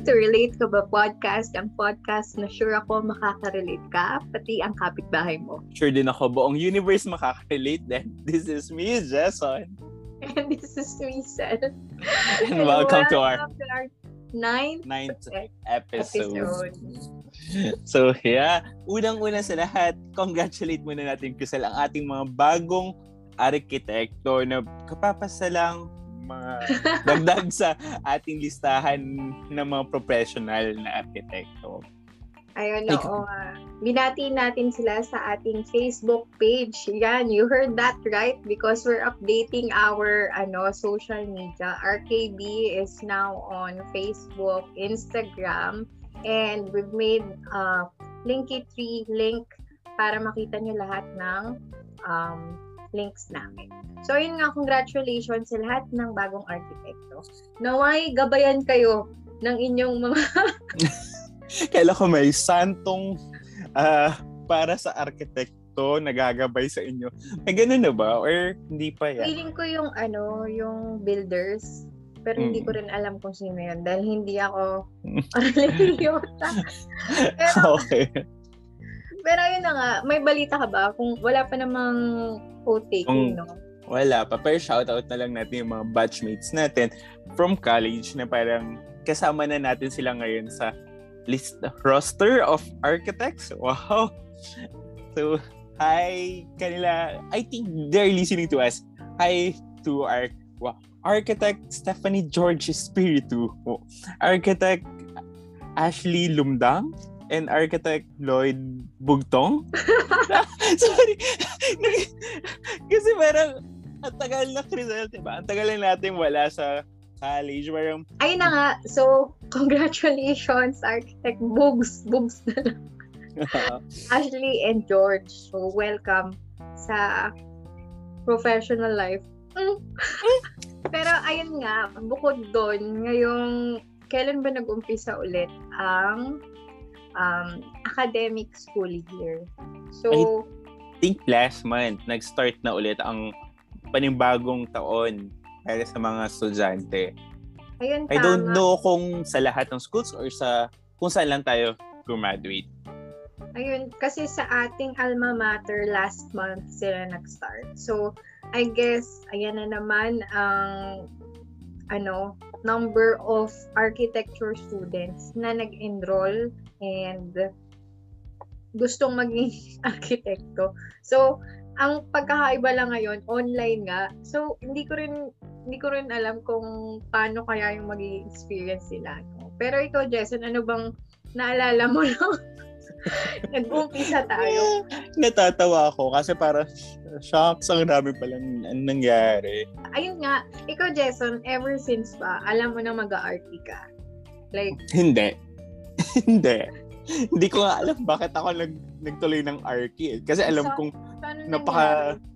welcome to Relate Ka Ba Podcast, ang podcast na sure ako makaka-relate ka, pati ang kapitbahay mo. Sure din ako, buong universe makaka-relate din. This is me, Jason. And this is me, Sel. And welcome, to our to our ninth ninth episode. episode. So, yeah. Unang-una sa lahat, congratulate muna natin, Crystal, ang ating mga bagong arkitekto na kapapasa lang mga dagdag sa ating listahan ng mga professional na arkitekto. Ayun, Ikaw. oo. nga. Binati natin sila sa ating Facebook page. Yan, you heard that right? Because we're updating our ano social media. RKB is now on Facebook, Instagram, and we've made uh, Linktree link para makita nyo lahat ng um, links namin. So, yun nga, congratulations sa lahat ng bagong arkitekto. Naway, gabayan kayo ng inyong mga Kailan ko may santong ah, para sa arkitekto nagagabay sa inyo. May ganun na ba? Or hindi pa yan? Feeling ko yung ano, yung builders. Pero hindi Mm. ko rin alam kung sino yun dahil hindi ako Mm. reliyosa. pero, okay. Pero yun na nga, may balita ka ba? Kung wala pa namang co-taking, no? Wala pa. Pero shoutout na lang natin yung mga batchmates natin from college na parang kasama na natin sila ngayon sa list roster of architects. Wow! So, hi kanila. I think they're listening to us. Hi to our wow, architect Stephanie George Espiritu. Oh, architect Ashley Lumdang and architect Lloyd Bugtong. Sorry. Kasi parang ang tagal na Crisel, diba? Ang tagal na natin wala sa college. Parang, Ayun na nga, so, congratulations, Architect Bugs. Bugs na lang. Ashley and George. So, welcome sa professional life. Mm. Pero ayun nga, bukod doon, ngayong kailan ba nag-umpisa ulit ang um, academic school year? So, think last month, nag-start na ulit ang panibagong taon para sa mga estudyante. ayun I don't tama. know kung sa lahat ng schools or sa kung saan lang tayo graduate. Ayun, kasi sa ating alma mater, last month sila nag-start. So, I guess, ayan na naman ang ano, number of architecture students na nag-enroll and gustong maging arkitekto. So, ang pagkakaiba lang ngayon, online nga. So, hindi ko rin hindi ko rin alam kung paano kaya yung magiging experience nila. No? Pero ikaw, Jason, ano bang naalala mo nung nag-umpisa tayo? Natatawa ako kasi para shocks ang dami palang ang nangyari. Ayun nga, ikaw, Jason, ever since ba, alam mo na mag-aarty ka? Like, Hindi. Hindi. Hindi ko nga alam bakit ako nag nagtuloy ng Arky. eh. Kasi alam So, kong paano napaka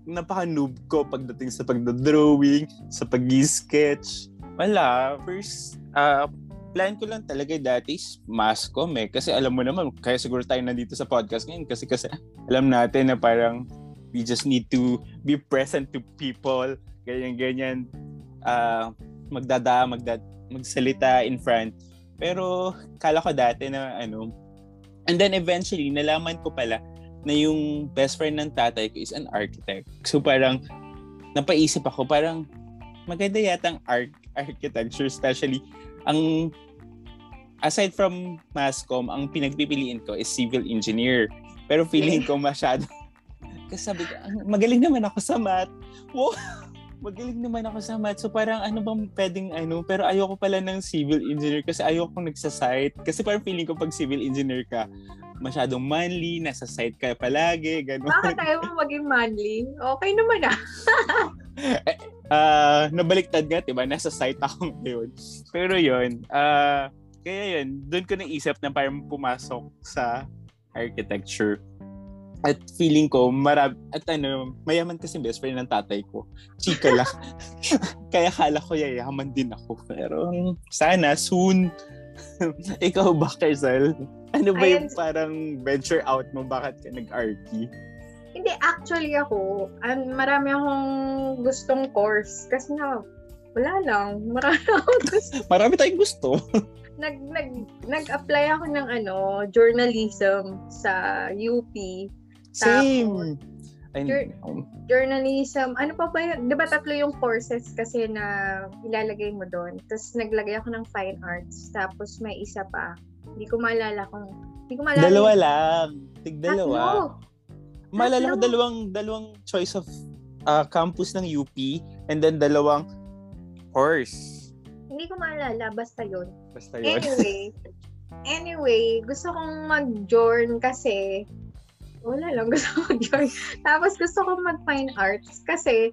napaka-noob ko pagdating sa pagdodrawing, sa pag-sketch. Wala. First, ah, plan ko lang talaga dati is mascom eh. Kasi alam mo naman, kaya siguro tayo nandito sa podcast ngayon kasi kasi alam natin na parang we just need to be present to people. Ganyan-ganyan. ah magdada, magda, magsalita in front. Pero kala ko dati na ano, and then eventually nalaman ko pala na yung best friend ng tatay ko is an architect. So parang napaisip ako, parang maganda yata ang art, architecture, especially ang aside from mascom, ang pinagpipiliin ko is civil engineer. Pero feeling ko masyado kasi sabi ko, "Ah, magaling naman ako sa math. Wow, magaling naman ako sa math. So parang ano bang pwedeng ano, pero ayoko pala ng civil engineer kasi ayoko nagsasite. Kasi parang feeling ko pag civil engineer ka, masyadong manly, nasa site ka palagi, gano'n. Bakit tayo mo maging manly? Okay naman ah. Ah, nabaliktad nga, 'di ba? Nasa site ako ngayon. Pero 'yun, ah kaya 'yun, doon ko naisip na parang pumasok sa architecture. At feeling ko, marab at ano, mayaman kasi best friend ng tatay ko. Chika lang. kaya kala ko yayaman din ako. Pero sana soon. Ikaw ba, Kersel? Ano ba yung Ayun. parang venture out mo? Bakit ka nag-arky? Hindi, actually ako, um, marami akong gustong course. Kasi nga, wala lang. Marami akong gusto. Marami tayong gusto. nag, nag, nag-apply ako ng ano, journalism sa UP. Same. I, Jur- um, Journalism, ano pa ba yun? Di ba tatlo yung courses kasi na ilalagay mo doon? Tapos naglagay ako ng fine arts. Tapos may isa pa. Hindi ko maalala kung... Hindi ko maalala. dalawa lang. Tig dalawa. Tatlo. Maalala ko dalawang dalawang choice of uh, campus ng UP and then dalawang course. Hindi ko maalala. Basta yun. Basta yun. Anyway, anyway, gusto kong mag-join kasi wala lang gusto kong mag-join. Tapos gusto kong mag-fine arts kasi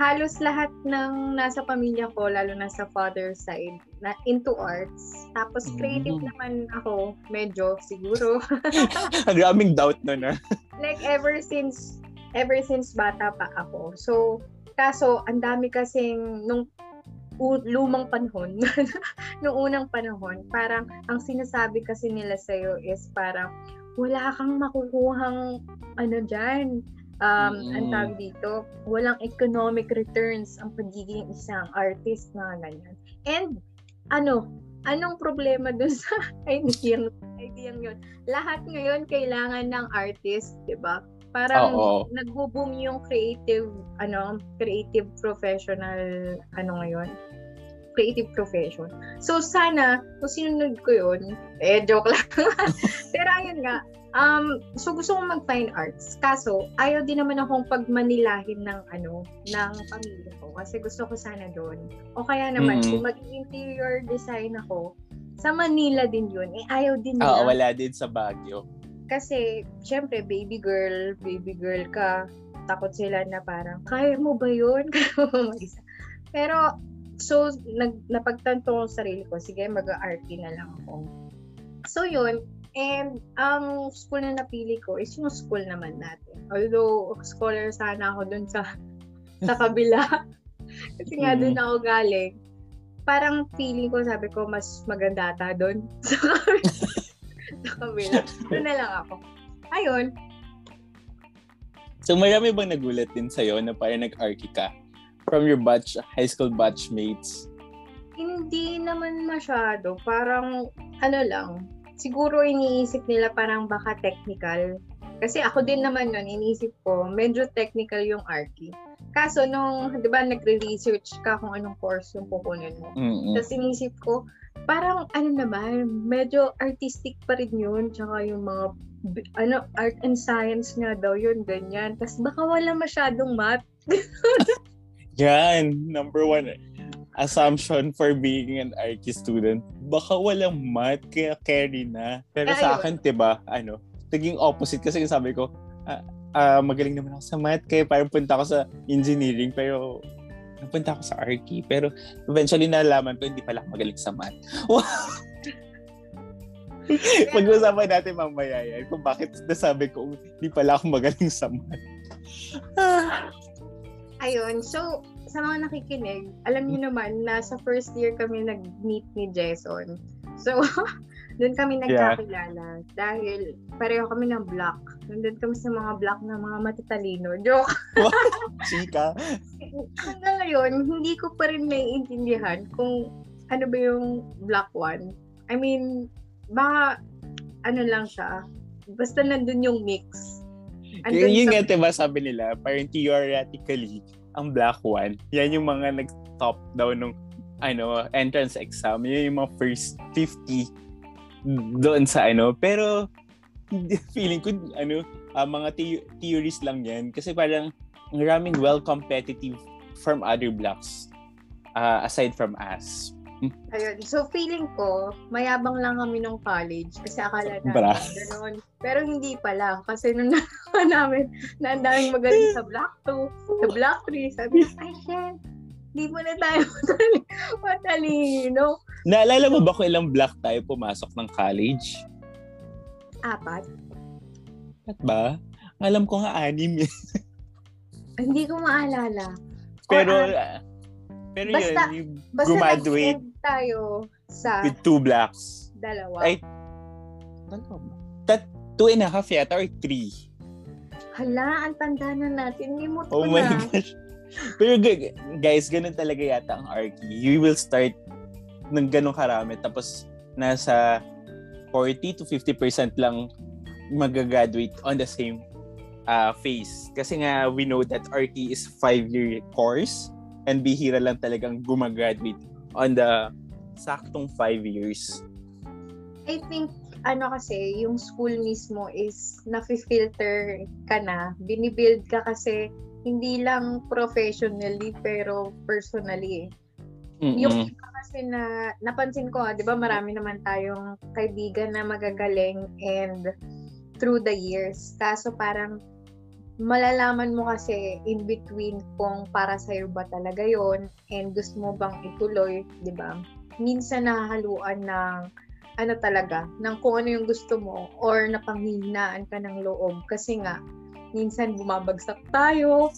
halos lahat ng nasa pamilya ko, lalo na sa father side, na into arts. Tapos creative Mm. naman ako, medyo siguro. Ang daming doubt ah. na na. like ever since ever since bata pa ako. So, kaso ang dami kasing nung u- lumang panahon, nung unang panahon, parang ang sinasabi kasi nila sa'yo is parang wala kang makukuhang ano dyan. Um, Mm. ang tawag dito, walang economic returns ang pagiging isang artist na ganyan. And ano, anong problema dun sa idea, idea yun? Lahat ngayon kailangan ng artist, 'di ba? Parang Oo. nagbo-boom yung creative ano, creative professional ano ngayon, creative profession. So sana kung sinunod ko 'yun, eh joke lang. Pero ayun nga, um so gusto kong mag-fine arts. Kaso ayaw din naman akong pagmanilahin ng ano, ng pamilya ko kasi gusto ko sana doon. O kaya naman Mm. kung mag-interior design ako, sa Manila din 'yun. Eh ayaw din nila. Oo, wala din sa Baguio. Kasi, syempre, baby girl, baby girl ka, takot sila na parang, kaya mo ba yun? Pero, so, nag, napagtanto ko sa sarili ko, sige, mag-RT na lang ako. So, yun. And, ang school na napili ko is yung school naman natin. Although, scholar sana ako dun sa, sa kabila. Kasi nga, Mm. dun ako galing. Parang feeling ko, sabi ko, mas maganda ata dun. Sa kabila. sa kabila. Doon na lang ako. Ayun. So marami bang nagulat din sa'yo na parang nag-arky ka from your batch, high school batchmates? Hindi naman masyado. Parang, ano lang, siguro iniisip nila parang baka technical. Kasi ako din naman nun, iniisip ko, medyo technical yung Arki. Kaso nung, di ba, nagre-research ka kung anong course yung kukunin mo. Mm-mm. Tapos inisip ko, parang ano naman, medyo artistic pa rin yun. Tsaka yung mga, ano, art and science nga daw yun, ganyan. Tapos baka wala masyadong math. Yan, number one assumption for being an arty student. Baka walang math, kaya carry na. Pero sa akin, 'di ba ano, naging opposite kasi sabi ko, ah, ah, magaling naman ako sa math, kaya parang punta ako sa engineering, pero napunta ako sa arty. Pero eventually nalaman ko, hindi pala ako magaling sa math. Pag-usapan natin mamaya yan kung bakit nasabi ko, hindi pala ako magaling sa math. Ayun, so sa mga nakikinig, alam niyo naman na sa first year kami nag-meet ni Jason. So, doon kami Yeah. nagkakilala dahil pareho kami ng block. Nandun kami sa mga block ng mga matatalino. Joke! Chika. Hanggang ngayon, hindi ko pa rin naiintindihan kung ano ba yung block 1. I mean, baka ano lang siya. Basta nandun yung mix. Yun, Andun yun sa- nga, diba, sabi nila, parang theoretically, ang black one, yan yung mga nag-top daw nung ano, entrance exam. Yun yung mga first 50 doon sa ano. Pero, feeling ko, ano, ah, mga the- theories lang yan. Kasi parang, maraming well-competitive from other blocks ah, aside from us. Ayun. So, feeling ko, mayabang lang kami nung college kasi akala namin Bra. ganun. Pero hindi pala. Kasi nung nalaman namin na ang daming magaling sa Block 2, sa Block 3, sabi ko, ay, shit, di mo na tayo matali- matalino. Naalala mo ba kung ilang block tayo pumasok ng college? Apat. At ba? Alam ko nga anim eh. Hindi ko maalala. Pero, Or, ah, pero Basta- yun, yung Basta graduate nag-end tayo sa with two blocks. dalawa. Ay, Ano ba? Tat, two and a half yata or three. Hala, ang tanda na natin. Limot Oh ko my na. gosh. Pero gu- guys, ganun talaga yata ang Arky. You will start ng ganun karami tapos nasa 40 to 50% lang magagraduate on the same uh, phase. Kasi nga, we know that RT is 5-year course and bihira lang talagang gumagraduate on the saktong 5 years. I think ano kasi, yung school mismo is na-filter ka na. Binibuild ka kasi hindi lang professionally pero personally eh. Mm-mm. Yung iba kasi na napansin ko, 'di ba, marami naman tayong kaibigan na magagaling and through the years. Kaso parang malalaman mo kasi in between kung para sa ba talaga 'yon and gusto mo bang ituloy, 'di ba? Minsan nahahaluan ng ano talaga, ng kung ano yung gusto mo or napanghihinaan ka ng loob kasi nga minsan bumabagsak tayo.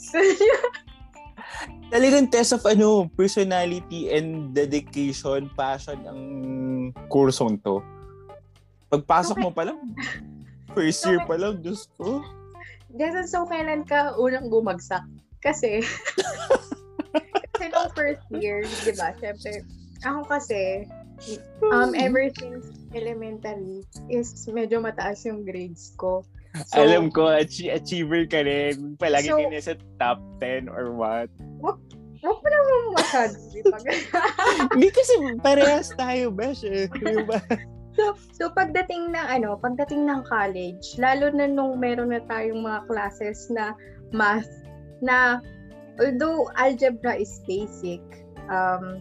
Talagang test of ano, personality and dedication, passion ang kursong to. Pagpasok mo pa lang, first year pa lang, Diyos ko. Jason, so kailan ka unang bumagsak? Kasi, kasi nung first year, di ba, syempre, ako kasi, um, ever since elementary, is medyo mataas yung grades ko. So, Alam ko, ach- achiever ka rin. Palagi So- sa top 10 or what. Huwag mo naman masyado. Hindi kasi parehas tayo, besh. Eh. Di ba? So, so, pagdating ng ano, pagdating ng college, lalo na nung meron na tayong mga classes na math, na although algebra is basic, um,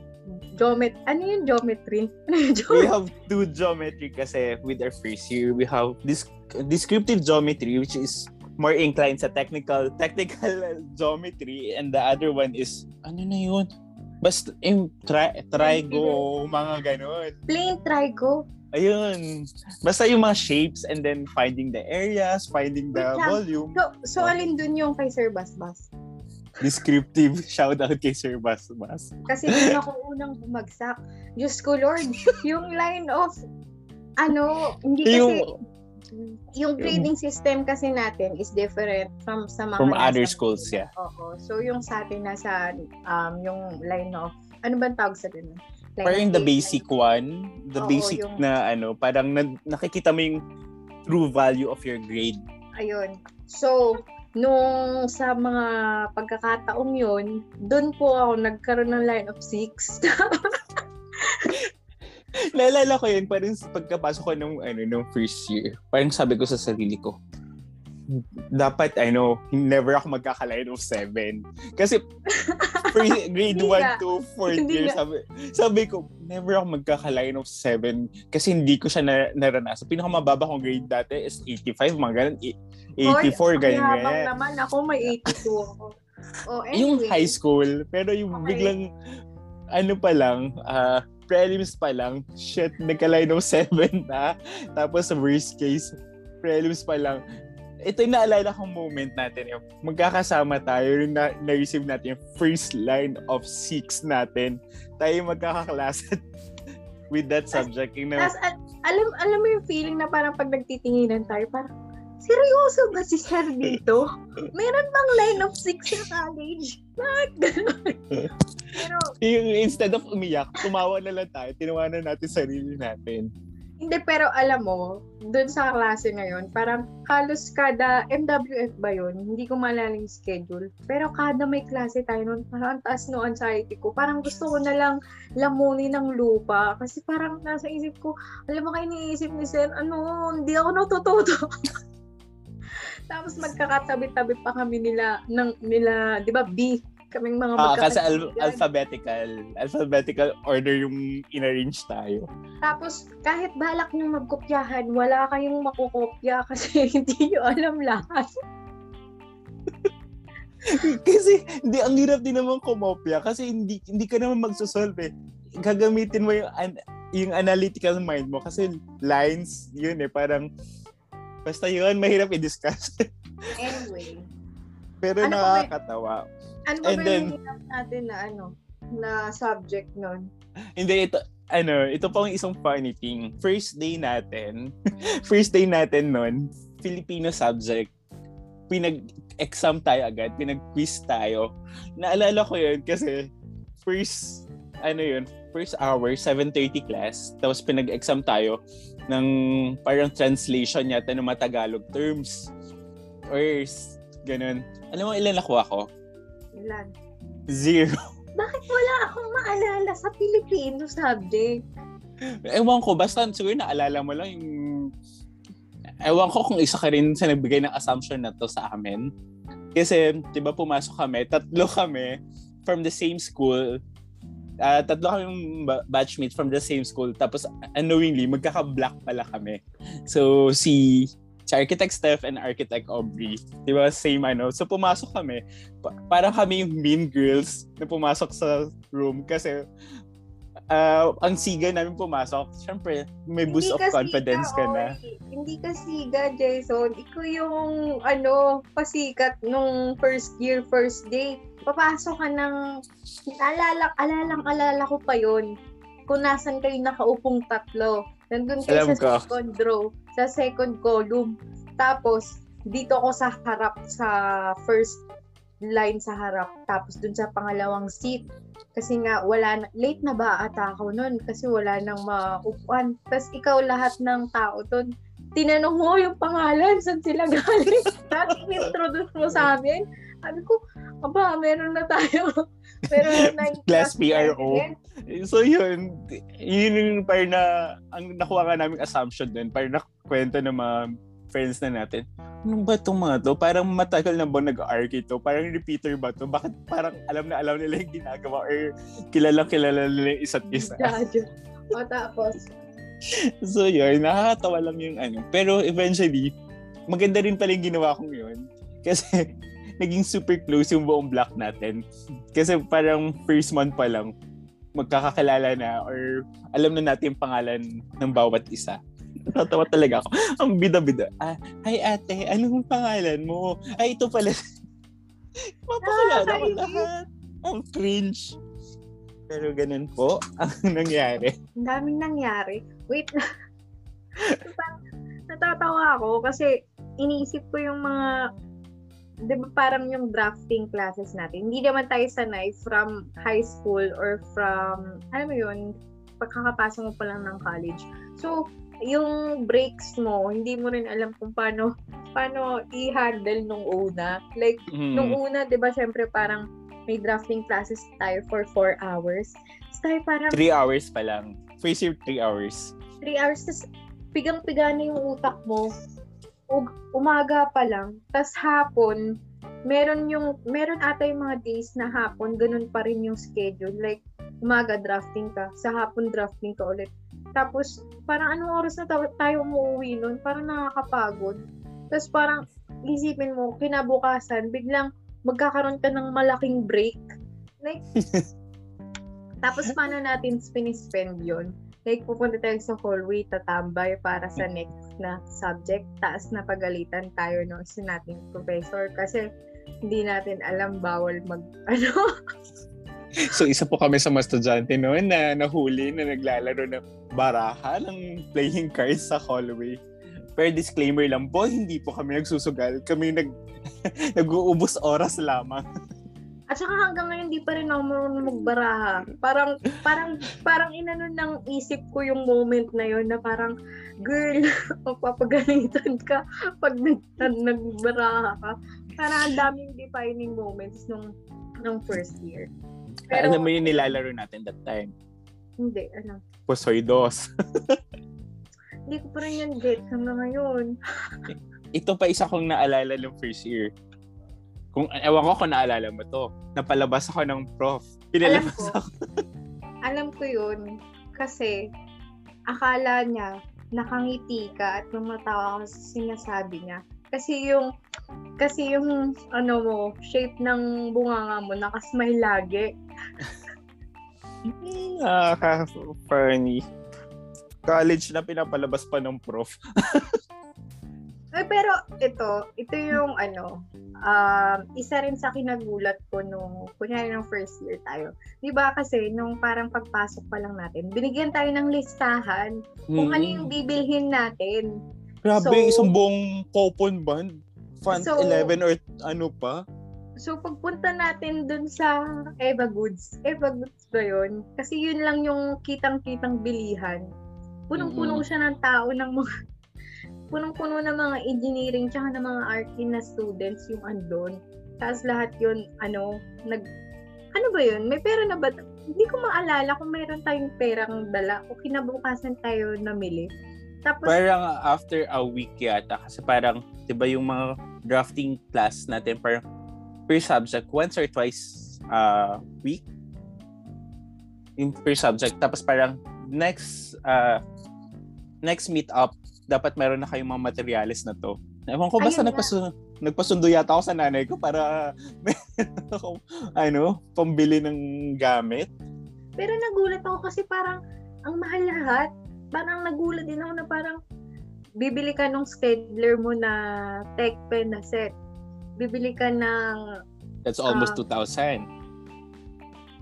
geomet ano yung geometry? Ano yung we geometry? have two geometry kasi with our first year. We have this descriptive geometry which is more inclined sa technical technical geometry and the other one is ano na yun? Basta yung tri- trigo, mga ganun. Plain trigo. Ayun. Basta yung mga shapes and then finding the areas, finding the Wait volume. So, so alin dun yung kay Sir Basbas? Descriptive. Shout out kay Sir Basbas. Kasi doon ako unang bumagsak. Diyos ko, Lord, yung line of, ano, hindi kasi, Yung yung grading system kasi natin is different from sa mga from other schools, yeah. Oo. So, yung sa atin nasa, um, yung line of, ano ba tawag sa ganun? Line Parang the basic one, the Oo, basic yung- na ano, parang na, nakikita mo yung true value of your grade. Ayun. So, nung sa mga pagkakataong yun, doon po ako nagkaroon ng line of six. Naalala ko yun, parang pagkapasok ko nung, ano, nung first year, parang sabi ko sa sarili ko, dapat, ano, never ako magkakalain of seven. Kasi, first, grade Hindi 1 nga. to 4th Hindi year, nga. sabi, sabi ko, never ako magkakalain of seven kasi hindi ko siya na, naranasan. Pinakamababa kong grade dati is 85, mga ganun, i- 84, ganyan, Habang ganyan. naman ako, may 82 ako. Oh, anyway. Yung high school, pero yung Okay. biglang, ano pa lang, ah, prelims pa lang, shit, nagka-line of 7 na. Tapos worst case, prelims pa lang. Ito yung naalala kong moment natin. Yung magkakasama tayo, yung na- na-receive natin yung first line of 6 natin. Tayo yung magkakaklase with that subject. Yung na, al- alam, alam mo yung feeling na parang pag nagtitinginan tayo, parang, seryoso ba si Sir dito? Meron bang line of six sa college? Bakit ganun? Pero, yung, instead of umiyak, tumawa na lang tayo. Tinawanan natin sarili natin. Hindi, pero alam mo, dun sa klase na yun, parang halos kada MWF ba yun? Hindi ko maalala yung schedule. Pero kada may klase tayo nun, parang ang taas no anxiety ko. Parang gusto ko na lang lamunin ng lupa. Kasi parang nasa isip ko, alam mo kayo iniisip ni Sir, ano, hindi ako natututo. Tapos magkakatabi-tabi pa kami nila, ng, nila, di ba, B, kaming mga Ah, kasi al- alphabetical. Alphabetical order yung in-arrange tayo. Tapos, kahit balak nyo magkopyahan, wala kayong makukopya kasi hindi nyo alam lahat. kasi hindi ang hirap din naman kumopya kasi hindi hindi ka naman magsosolve eh. Gagamitin mo yung an- yung analytical mind mo kasi lines yun eh parang basta yun mahirap i-discuss. Anyway, Pero Ano ba- nakakatawa. Ano ba And ba then- yung natin na ano, na subject nun? Hindi ito ano, ito pa yung isang funny thing. First day natin, first day natin nun, Filipino subject. Pinag-exam tayo agad, pinag-quiz tayo. Naalala ko yun kasi first, ano yun, first hour, 7.30 class. Tapos pinag-exam tayo ng parang translation yata ng mga Tagalog terms. Or ganun. Alam mo ilan nakuha ko? Ilan? Zero. Bakit wala akong maalala sa Filipino subject? Ewan ko, basta siguro naalala mo lang yung... Ewan ko kung isa ka rin sa nagbigay ng assumption na to sa amin. Kasi, di ba pumasok kami, tatlo kami from the same school. Uh, tatlo kami batchmates from the same school. Tapos, unknowingly, magkaka-black pala kami. So, si si Architect Steph and Architect Aubrey. Di ba? Same ano. So, pumasok kami. Pa- parang kami yung mean girls na pumasok sa room kasi uh, ang siga namin pumasok, syempre, may boost Hindi of ka confidence siga, ka na. oy. Hindi ka siga, Jason. Ikaw yung, ano, pasikat nung first year, first day. Papasok ka ng, alala, alalang alala ko pa yon kung nasan kayo nakaupong tatlo. Nandun kayo Alam sa ko. second row, sa second column. Tapos, dito ako sa harap, sa first line sa harap. Tapos, dun sa pangalawang seat. Kasi nga, wala na, late na ba ata ako nun? Kasi wala nang maupuan. Tapos, ikaw lahat ng tao dun, tinanong mo yung pangalan, saan sila galing? Tapos, introduce mo sa amin. Sabi ko, aba, meron na tayo. meron na Class PRO. president. So yun, yun yung parang na, ang nakuha ka naming assumption din, parang nakwento ng mga friends na natin. Ano ba itong mga to? Parang matagal na ba nag-arc ito? Parang repeater ba to? Bakit parang alam na alam nila yung ginagawa or kilalang kilala nila yung isa't isa? O tapos, so yun, nakakatawa lang yung ano. Pero eventually, maganda rin pala yung ginawa kong yun. Kasi naging super close yung buong block natin. Kasi parang first month pa lang, magkakakilala na or alam na natin yung pangalan ng bawat isa. Natawa talaga ako. Ang bida-bida. Ah, hi ate, anong pangalan mo? Ay, ito pala. Mapakilala ko Nakakainis. lahat. Ang cringe. Pero ganun po ang nangyari. ang daming nangyari. Wait na. Natatawa ako kasi iniisip ko yung mga di ba parang yung drafting classes natin. Hindi naman tayo sanay from high school or from, alam mo yun, pagkakapasok mo pa lang ng college. So, yung breaks mo, hindi mo rin alam kung paano paano i-handle nung una. Like, Mm. nung una, di ba, syempre parang may drafting classes tayo for 4 hours. Tapos tayo parang Three hours pa lang. First year, three hours. 3 hours, tapos pigang-piga na yung utak mo. Ug- umaga pa lang, tas hapon, meron yung, meron ata yung mga days na hapon, ganun pa rin yung schedule. Like, umaga drafting ka, sa hapon drafting ka ulit. Tapos, parang anong oras na tayo, tayo umuwi nun? Parang nakakapagod. Tapos parang, isipin mo, kinabukasan, biglang magkakaroon ka ng malaking break. Like, tapos paano natin spin-spend yun? Like, pupunta tayo sa hallway, tatambay para sa next na subject. Taas na pagalitan tayo ng isa nating professor kasi hindi natin alam bawal mag, ano, So isa po kami sa mga estudyante noon na nahuli na naglalaro ng baraha ng playing cards sa hallway. Pero disclaimer lang po, hindi po kami nagsusugal. Kami nag nag-uubos oras lamang. At saka hanggang ngayon di pa rin ako marunong magbaraha. Parang parang parang inano ng isip ko yung moment na yon na parang girl, magpapagalitan ka pag nag, nag, nagbaraha ka. Parang ang daming defining moments nung nung first year. Pero Alam mo yung nilalaro natin that time? hindi, ano. Pusoy dos. Hindi ko pa rin yan get hanggang ngayon. Ito pa isa kong naalala ng first year. Kung ewan ko kung naalala mo to. Napalabas ako ng prof. Alam Pinalabas ko. ako. Alam ko yun kasi akala niya nakangiti ka at lumatawa ka sa sinasabi niya. Kasi yung kasi yung ano mo, shape ng bunganga mo nakasmile lagi. Nakaka-funny. College na pinapalabas pa ng prof. Eh, pero ito, ito yung ano, um, isa rin sa kinagulat ko nung, kunyari nung first year tayo. Di ba kasi nung parang pagpasok pa lang natin, binigyan tayo ng listahan kung ano yung bibilhin natin. Grabe, So- isang buong coupon band. Fund So- 11 or ano pa. So, pagpunta natin dun sa Eva Goods, Eva Goods ba yun? Kasi yun lang yung kitang-kitang bilihan. Punong-puno Mm-mm. siya ng tao ng mga punong-puno ng mga engineering tsaka ng mga arty na students yung andon. Tapos lahat yun, ano, nag, ano ba yun? May pera na ba? Hindi ko maalala kung mayroon tayong perang dala o kinabukasan tayo namili. Tapos, Parang after a week yata kasi parang 'di ba yung mga drafting class natin parang per subject once or twice a week yung per subject tapos parang next uh, next meet up dapat meron na kayong mga materials na to. Ewan ko basta Ayun nga. nagpasu- nagpasundo yata ako sa nanay ko para meron akong ano, pambili ng gamit. pero nagulat ako kasi parang ang mahal lahat. Parang nagulat din ako na parang bibili ka nung Stedler mo na tech pen na set. Bibili ka ng That's almost Ah. 2,000.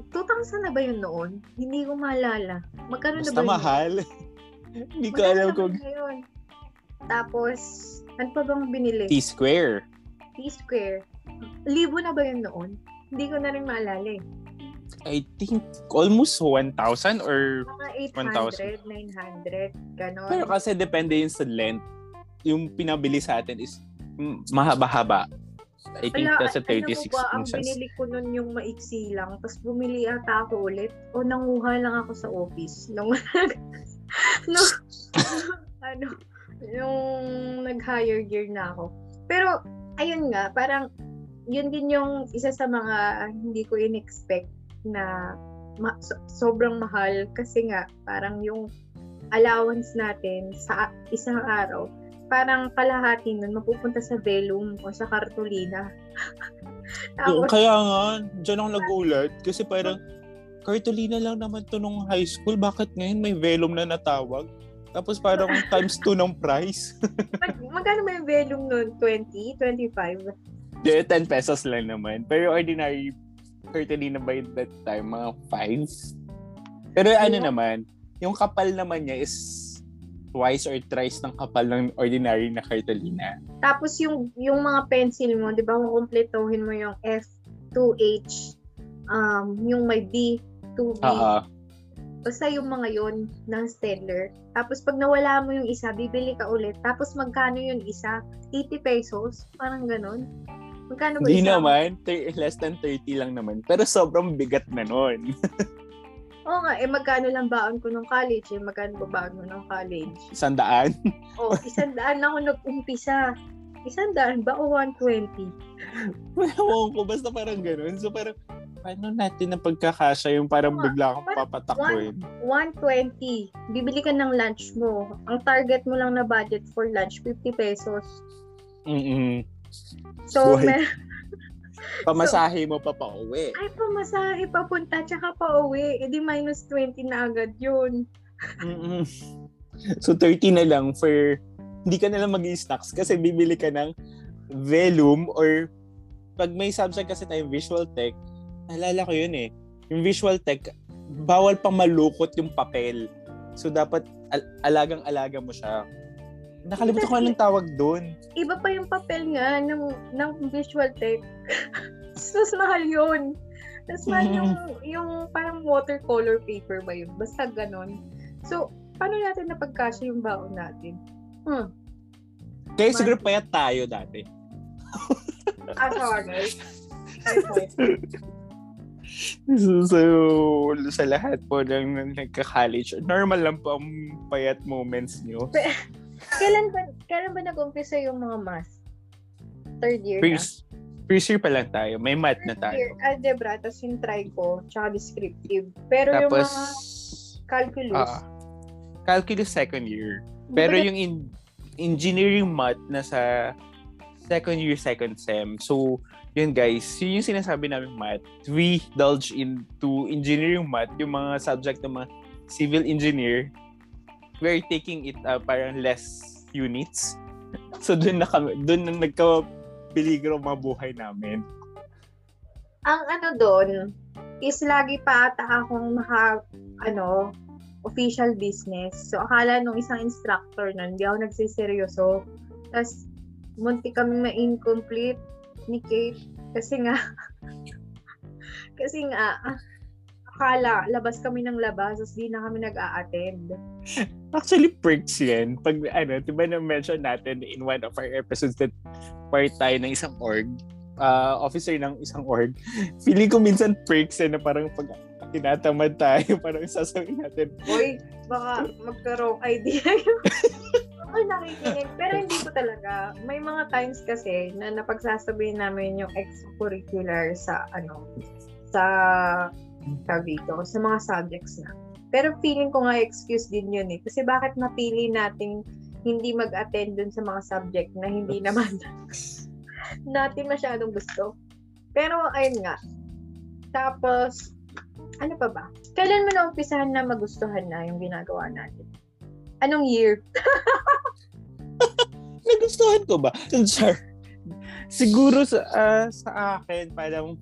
2,000 na ba yun noon? Hindi ko maalala. Magkano na ba yun? mahal. Hindi ko alam kung yun? Tapos, ano pa bang binili? T-square. T-square. Libo na ba yun noon? Hindi ko na rin maalala eh. I think almost 1,000 or Mga 1,000. 800, 900, ganon. pero kasi depende yun sa length. Yung pinabili sa atin is mahaba-haba. I think Wala, that's a alam mo 36 ba, ang inches. binili ko nun yung maiksi lang, tapos bumili ata ako ulit, o nanguha lang ako sa office. Nung, nung, ano, yung nag-hire gear na ako. Pero, ayun nga, parang, yun din yung isa sa mga hindi ko in-expect na ma- so- sobrang mahal kasi nga, parang yung allowance natin sa isang araw, parang kalahati nun mapupunta sa velum o sa kartolina. Yung- Tapos, Kaya nga, dyan ako nagulat. Kasi parang, Cartolina lang naman to nung high school. Bakit ngayon may velum na natawag? Tapos parang times 2 ng price. mag, magkano yung velum nun? 20? 25? Di, 10 pesos lang naman. Pero ordinary Cartolina by that time, mga 5. Pero ano Yeah. naman, yung kapal naman niya is twice or thrice ng kapal ng ordinary na Cartolina. Tapos yung yung mga pencil mo, 'di ba, kukumpletohin mo yung F, 2H, um, yung may B, 2B. Oo. Basta yung mga yon ng Stedler. Tapos pag nawala mo yung isa, bibili ka ulit. Tapos magkano yung isa? 80 pesos? Parang ganon. Magkano ba Hindi isa? naman, thir- less than 30 lang naman. Pero sobrang bigat na nun. Oo nga, eh magkano lang baon ko nung college? Eh, magkano ba baon mo nung college? Isang daan. Oh, isang daan ako nag-umpisa. Isang daan ba o 120? Ewan ko, basta parang ganun. So parang, paano natin na pagkakasya yung parang bigla akong papatakuin? 120. Bibili ka ng lunch mo. Ang target mo lang na budget for lunch, 50 pesos. Mm-mm. So, Buhay. may, Pamasahe mo pa pa uwi. ay, pamasahe papunta, tsaka pa uwi. E di minus 20 na agad yun. Mm-mm. So 30 na lang for, hindi ka na lang mag snacks kasi bibili ka ng velum or pag may subject kasi tayong visual tech, naalala ko yun eh. Yung visual tech, bawal pang malukot yung papel. So dapat al- alagang-alaga mo siya. Nakalimutan ko anong tawag doon. Iba pa yung papel nga ng, ng visual tech. Mas mahal yun. Tapos mahal Mm. yung, yung parang watercolor paper ba yun? Basta ganon. So, paano natin napagkasya yung baon natin? Hmm. Kaya siguro payat tayo dati. Ah, sorry. Okay. So, so, sa lahat po ng nagka-college, normal lang po ang payat moments nyo. kailan ba, kailan ba nag-umpisa yung mga math? Third year na? First, first year pa lang tayo. May math na Third tayo. year, algebra, tapos yung trigo, tsaka descriptive. Pero yung Tapos, mga calculus, ah, calculus second year. Pero yung in- engineering math nasa second year, second sem. So, yun guys, yun yung sinasabi namin math. We indulge into engineering math, yung mga subject ng mga civil engineer. We're taking it uh, parang less units. So, dun na kami, dun na nagka-peligro mga buhay namin. ang ano doon is lagi pa ata akong naka, ano, official business. So, akala nung isang instructor nun, hindi ako nagsiseryoso. Tapos, munti kami ma-incomplete ni Kate. Kasi nga, kasi nga, akala, labas kami ng labas, tapos di na kami nag-a-attend. Actually, perks yan. Pag, ano, di ba na-mention natin in one of our episodes that part tayo ng isang org, uh, officer ng isang org, feeling ko minsan perks yan na parang pag tinatamad tayo, parang sasabihin natin. Boy, baka magkaroon idea yung ako nakikinig. Pero hindi ko talaga. May mga times kasi na napagsasabihin namin yung extracurricular sa ano, sa sabi ko, sa mga subjects na. Pero feeling ko nga excuse din yun eh. Kasi bakit napili nating hindi mag-attend dun sa mga subject na hindi naman natin masyadong gusto. Pero ayun nga. Tapos, ano pa ba? Kailan mo na-umpisahan na magustuhan na yung ginagawa natin? Anong year? Nagustuhan ko ba? Sir, siguro sa, uh, sa akin, parang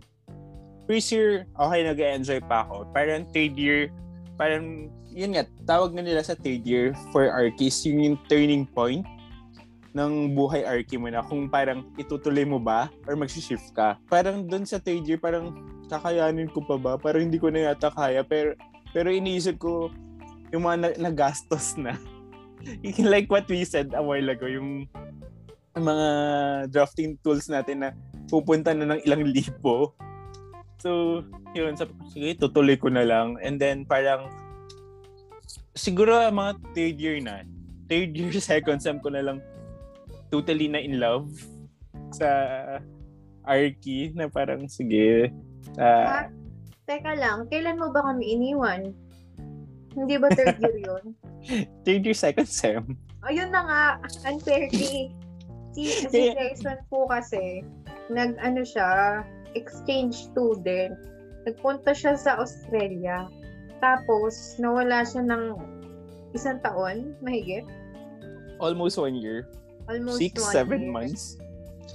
first year, okay, nag-enjoy pa ako. Parang third year, parang, yun nga, tawag na nila sa third year for Arkies, yun yung turning point ng buhay Arky mo na kung parang itutuloy mo ba or mag-shift ka. Parang doon sa third year, parang kakayanin ko pa ba? Parang hindi ko na yata kaya. Pero, pero iniisip ko yung mga na- nagastos na. like what we said a while ago, yung mga drafting tools natin na pupunta na ng ilang libo So, yun, sabi ko, sige, tutuloy ko na lang. And then, parang, siguro mga third year na, third year, second sem ko na lang totally na in love sa Arky na parang, sige. Uh, Teka lang, kailan mo ba kami iniwan? Hindi ba third year yun? third year, second sem. Ayun na nga, unfairly. Si, si Jason po kasi, nag, ano siya, exchange student. Nagpunta siya sa Australia. Tapos, nawala siya ng isang taon, mahigit. Almost one year. Almost Six, one seven year. months.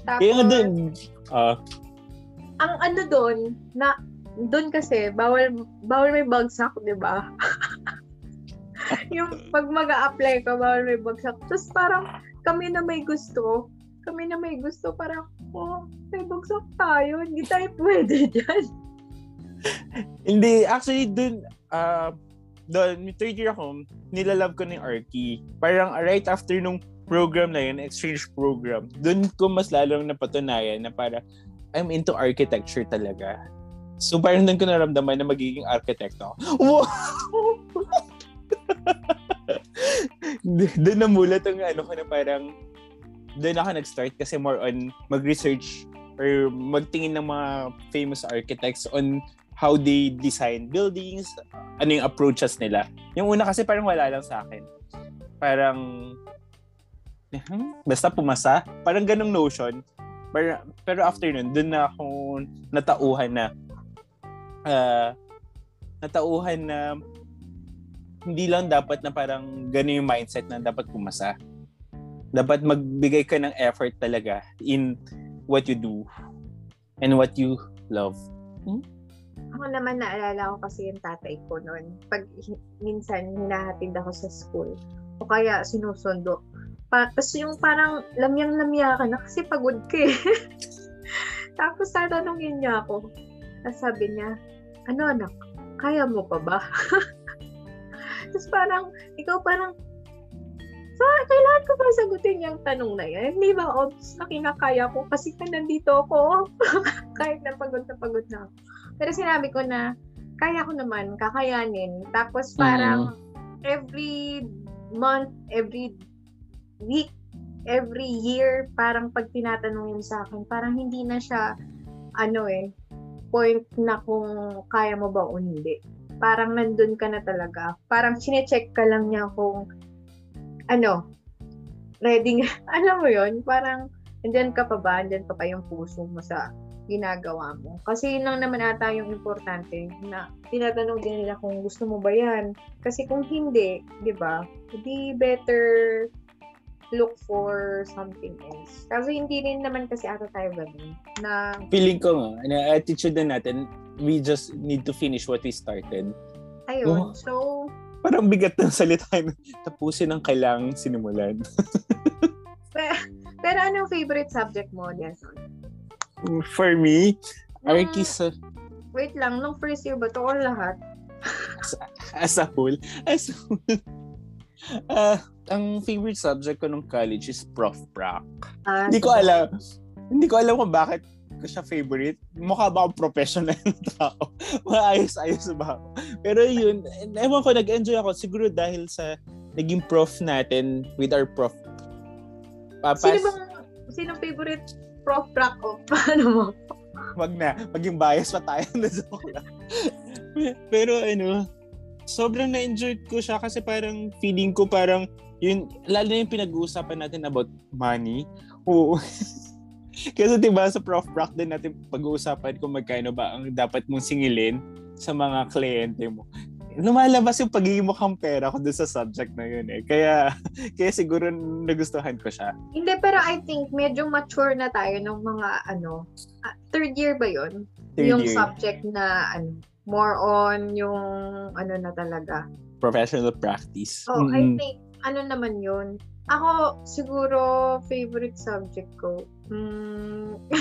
Tapos, Kaya nga din, uh, ang ano doon, na doon kasi, bawal, bawal may bagsak, di ba? yung pag mag apply ka, bawal may bagsak. Tapos parang kami na may gusto, kami na may gusto, parang, oh, may bagsak tayo, hindi tayo pwede dyan. hindi, actually, dun, uh, doon, third year ako, nilalove ko ni Arky. Parang right after nung program na yun, exchange program, dun ko mas lalong napatunayan na para I'm into architecture talaga. So parang dun ko naramdaman na magiging architect ako. Wow! doon namulat ang ano ko na parang doon ako nag-start kasi more on mag-research or magtingin ng mga famous architects on how they design buildings, ano yung approaches nila. Yung una kasi parang wala lang sa akin. Parang, hmm, basta pumasa. Parang ganong notion. Pero, pero after nun, dun na ako natauhan na uh, natauhan na hindi lang dapat na parang gano'n yung mindset na dapat pumasa dapat magbigay ka ng effort talaga in what you do and what you love. Hmm? Ako naman naalala ko kasi yung tatay ko noon. Pag minsan hinahatid ako sa school o kaya sinusundo. Pa, tapos yung parang lamyang-lamya ka na kasi pagod ka eh. Tapos tatanungin niya ako. Tapos sabi niya, ano anak, kaya mo pa ba? Tapos parang, ikaw parang, So, kailangan ko ba sagutin yung tanong na yan? Hindi ba obs na kinakaya ko kasi ka nandito ako? Kahit na pagod na pagod na ako. Pero sinabi ko na, kaya ko naman, kakayanin. Tapos parang mm. every month, every week, every year, parang pag tinatanong yun sa akin, parang hindi na siya, ano eh, point na kung kaya mo ba o hindi. Parang nandun ka na talaga. Parang sinecheck ka lang niya kung ano, ready nga, alam mo yon parang, andyan ka pa ba, andyan pa pa yung puso mo sa ginagawa mo. Kasi yun lang naman ata yung importante na tinatanong din nila kung gusto mo ba yan. Kasi kung hindi, di ba, di better look for something else. Kasi hindi rin naman kasi ata tayo ganun. Na... Feeling ko nga, na attitude na natin, we just need to finish what we started. Ayun. Oh. So, Parang bigat ng salita tapusin ang kailangang sinimulan. pero, pero anong favorite subject mo, Jason? For me, Nung- artist sa- Wait lang, nung first year ba to or lahat? as a whole, as a whole, ah, ang favorite subject ko nung college is Prof. Prac. Ah, Hindi ko sige. alam. Hindi ko alam kung bakit ko siya favorite. Mukha ba akong professional na tao? Maayos-ayos ba ako? Pero yun, ewan ko, nag-enjoy ako. Siguro dahil sa naging prof natin with our prof. Papas, Sino bang, sino favorite prof track o paano mo? wag na. Maging bias pa tayo na joke lang. Pero ano, sobrang na-enjoy ko siya kasi parang feeling ko parang yun, lalo na yung pinag-uusapan natin about money. Oo. kasi diba sa Prof. Prac din natin pag-uusapan kung magkano ba ang dapat mong singilin sa mga kliyente mo. Lumalabas yung pagiging mukhang pera ko dun sa subject na yun eh. Kaya, kaya siguro nagustuhan ko siya. Hindi, pero I think medyo mature na tayo nung mga ano, ah, third year ba yun? Third yung year, subject na ano, more on yung ano na talaga. professional practice. Oh, I Mm-mm. think ano naman yun. Ako, siguro, favorite subject ko. Hmm.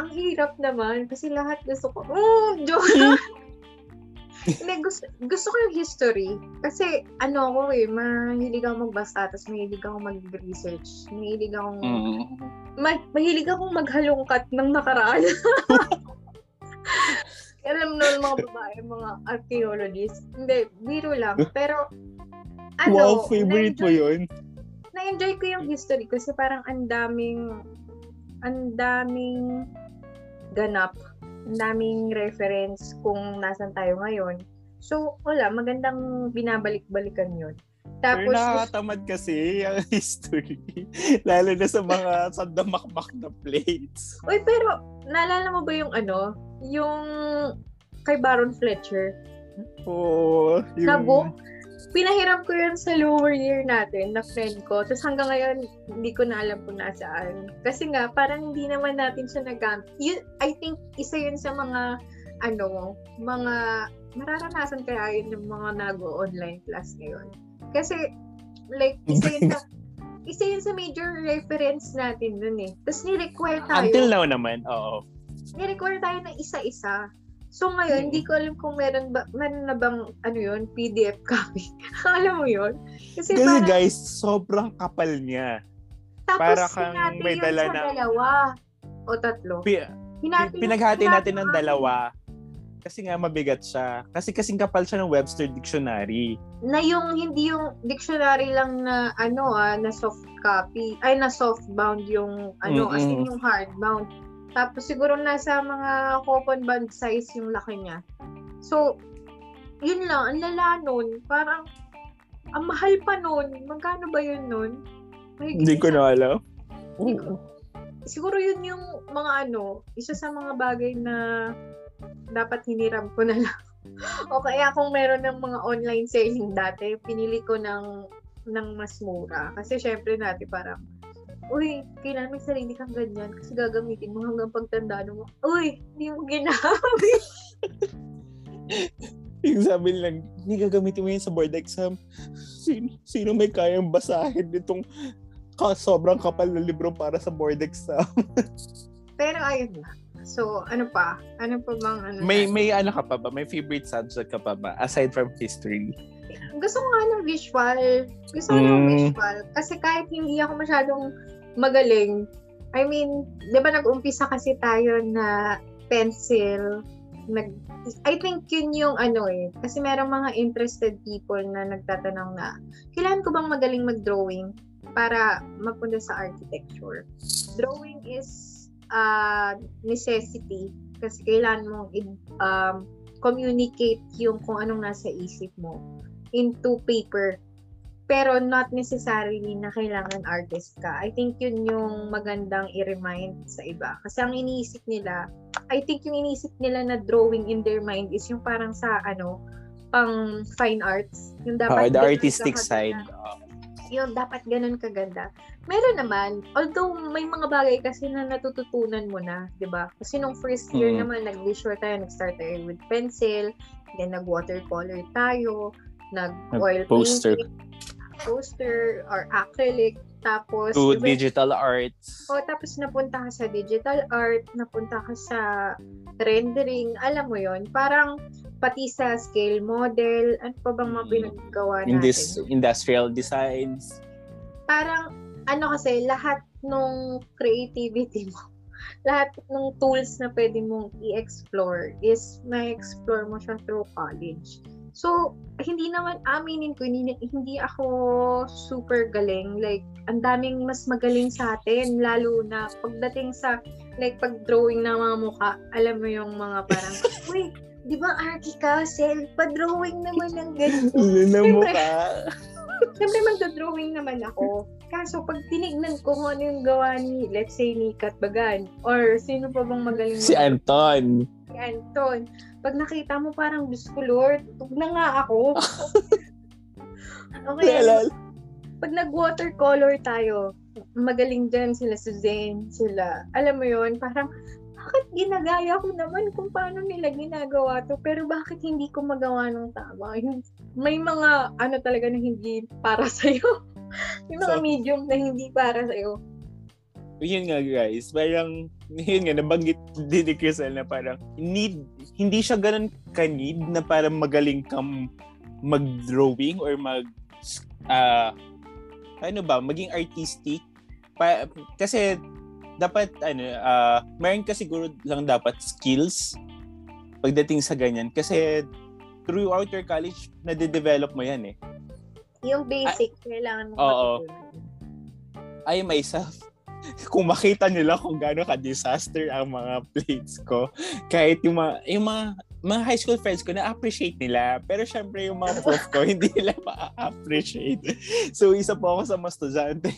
Ang hirap naman kasi lahat gusto ko. Oh, joke. Hindi, gusto, gusto ko yung history. Kasi, ano ako eh, mahilig ako magbasa, tapos mahilig ako mag-research. Mahilig akong, Mm. ma- mahilig akong maghalongkat ng nakaraan. Alam nun mga babae, mga archaeologists. Hindi, biro lang. Pero, ano, wow, favorite mo yun? na-enjoy ko yung history kasi parang ang daming ang daming ganap, ang daming reference kung nasan tayo ngayon. So, wala, magandang binabalik-balikan yun. Pero Tapos, nakakatamad kasi ang history. Lalo na sa mga sandamakmak na plates. uy, pero, naalala mo ba yung ano, yung kay Baron Fletcher? Oo. yung- Na book? Pinahiram ko yun sa lower year natin, na friend ko. Tapos hanggang ngayon, hindi ko na alam kung nasaan. Kasi nga, parang hindi naman natin siya nagamit. Yun, I think, isa yun sa mga, ano, mga, mararanasan kaya yun ng mga nag-online class ngayon. Kasi, like, isa yun sa, isa yun sa major reference natin dun eh. Tapos ni-require tayo. Until now naman, oo. ni-require tayo ng isa-isa. So ngayon, hindi ko alam kung meron ba, meron na bang, ano yun, PDF copy. alam mo yun? Kasi, Kasi parang, guys, sobrang kapal niya. tapos para kang may dala na- dalawa o tatlo. Pi- Hinati pinaghati hinati natin ng natin. dalawa. Kasi nga mabigat siya. Kasi kasing kapal siya ng Webster Dictionary. Na yung, hindi yung dictionary lang na, ano ah, na soft copy, ay na soft bound yung, ano, as in Mm-mm. yung hard bound. Tapos siguro nasa mga coupon band size yung laki niya. So, yun lang, ang lala nun, parang, ang mahal pa nun. Magkano ba yun nun? Mahigit Hindi ko na alam. Hindi ko- Siguro yun yung mga ano, isa sa mga bagay na dapat hiniram ko na lang. o kaya kung meron ng mga online selling dati, pinili ko ng ng mas mura. Kasi syempre natin parang, uy, kailangan may sarili kang ganyan kasi gagamitin mo hanggang pagtanda mo. Uy, hindi mo ginamit. Yung sabi lang, hindi gagamitin mo yun sa board exam. Sino, sino may kayang basahin nitong ka, sobrang kapal na libro para sa board exam? Pero ayun na. So, ano pa? Ano pa bang ano? may, natin? may ano ka pa ba? May favorite subject ka pa ba? Aside from history. gusto ko nga ng visual. Gusto ko ng Mm. visual. Kasi kahit hindi ako masyadong magaling, I mean, di ba nag-umpisa kasi tayo na pencil, nag, I think yun yung ano eh. Kasi merong mga interested people na nagtatanong na, kailangan ko bang magaling mag-drawing para mapunta sa architecture? Drawing is a necessity kasi kailangan mong um, communicate yung kung anong nasa isip mo into paper. Pero not necessarily na kailangan artist ka. I think yun yung magandang i-remind sa iba. Kasi ang iniisip nila, I think yung iniisip nila na drawing in their mind is yung parang sa ano, pang fine arts. Yung Oh, dapat the ganun artistic side. Yung dapat ganun kaganda. Meron naman, although may mga bagay kasi na natututunan mo na, di ba? Kasi nung first year Mm. naman, nag-visual tayo, nag-start tayo with pencil, then nag-watercolor tayo, nag-oil painting, poster, or acrylic. Tapos, To even- digital arts. O, tapos napunta ka sa digital art, napunta ka sa rendering, alam mo yon Parang pati sa scale model, ano pa bang mga Mm. pinaggawa natin? in this industrial designs. Parang, ano kasi, lahat nung creativity mo, lahat ng tools na pwede mong i-explore is ma-explore mo siya through college. So, hindi naman, aminin ko, hindi, hindi ako super galing. Like, ang daming mas magaling sa atin, lalo na pagdating sa, like, pag-drawing ng mga mukha, alam mo yung mga parang, uy, di ba Arky ka, Sel? Pa-drawing naman ng ganito. Siyempre. mukha. Siyempre, magda-drawing naman ako. Kaso, pag tinignan ko kung ano yung gawa ni, let's say, ni Kat Bagan, or sino pa bang magaling Si Anton. si Anton, pag nakita mo parang, Diyos ko, Lord, tug na nga ako. okay, Lala. pag nag-watercolor tayo, magaling dyan sila Suzanne, sila, alam mo yon parang, bakit ginagaya ko naman kung paano nila ginagawa to, pero bakit hindi ko magawa ng tama? Hin- May mga, ano talaga na hindi para sa'yo. May mga So- medium na hindi para sa'yo. Yun nga guys, parang, yun nga, nabanggit din ni Crisel na parang, need, hindi siya ganun ka-need na parang magaling kang mag-drawing or mag, ah, ano ba, maging artistic. Pa, kasi, dapat, ano, ah, meron ka siguro lang dapat skills pagdating sa ganyan. Kasi, throughout your college, nade-develop mo yan eh. Yung basic, kailangan mo Oo. matutunan. I myself, kung makita nila kung gaano ka-disaster ang mga plates ko, kahit yung mga, yung mga, mga high school friends ko na-appreciate nila. Pero syempre yung mga prof ko, hindi nila ma-appreciate. So isa po ako sa mga estudyante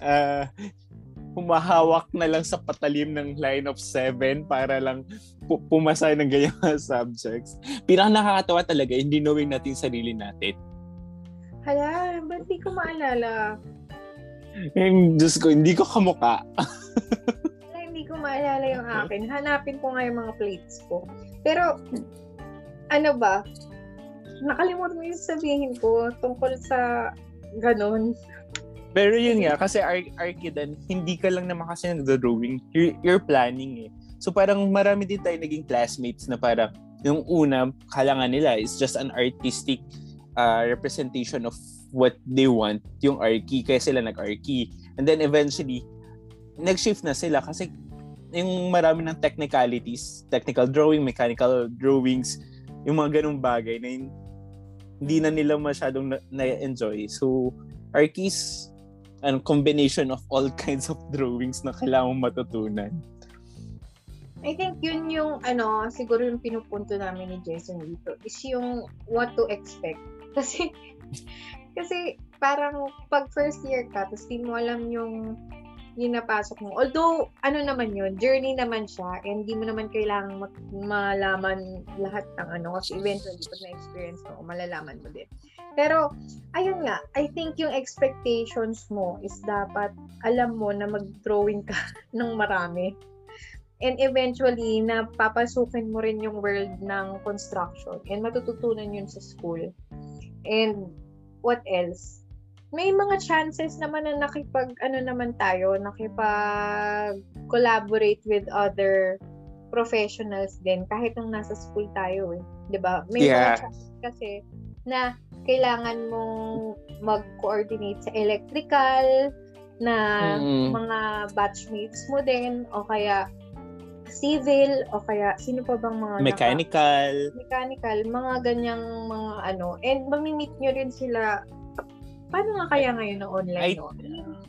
uh, humahawak na lang sa patalim ng line of seven para lang pu- pumasa ng ganyang subjects. Pinaka nakakatawa talaga, hindi knowing natin sarili natin. Hala, ba't di ko maalala? Yung, Diyos ko, hindi ko kamuka. Hala, hindi ko maalala yung akin. Hanapin ko nga yung mga plates ko. Pero, ano ba? Nakalimutan mo yung sabihin ko tungkol sa ganun. Pero yun nga, kasi Ar- Arkidan, hindi ka lang naman kasi nagdo-drawing. You're, you're planning eh. So parang marami din tayo naging classmates na parang yung una, kalangan nila is just an artistic uh, representation of what they want, yung Arki, kaya sila nag-Arki. And then eventually, nag-shift na sila kasi yung marami ng technicalities, technical drawing, mechanical drawings, yung mga ganung bagay na hin- hindi na nila masyadong na- na-enjoy. So, Arki's an combination of all kinds of drawings na kailangan matutunan. I think yun yung, ano, siguro yung pinupunto namin ni Jason dito is yung what to expect. Kasi, kasi parang pag first year ka, tapos di mo alam yung yung mo. Although, ano naman yun, journey naman siya, and di mo naman kailangang mak- malaman lahat ng ano, kasi eventually, pag na-experience mo, malalaman mo din. Pero, ayun nga, I think yung expectations mo is dapat alam mo na mag-drawing ka ng marami. And eventually, na papasukin mo rin yung world ng construction and matututunan yun sa school. And what else? May mga chances naman na nakipag, ano naman tayo, nakipag collaborate with other professionals din kahit nung nasa school tayo eh. 'Di ba? May Yeah. mga chances kasi na kailangan mong mag-coordinate sa electrical na Mm. mga batchmates mo din o kaya civil o kaya sino pa bang mga naka- Mechanical. mechanical, mga ganyang mga ano. And mamimit nyo rin sila. Paano nga kaya ngayon na online? Ay, no?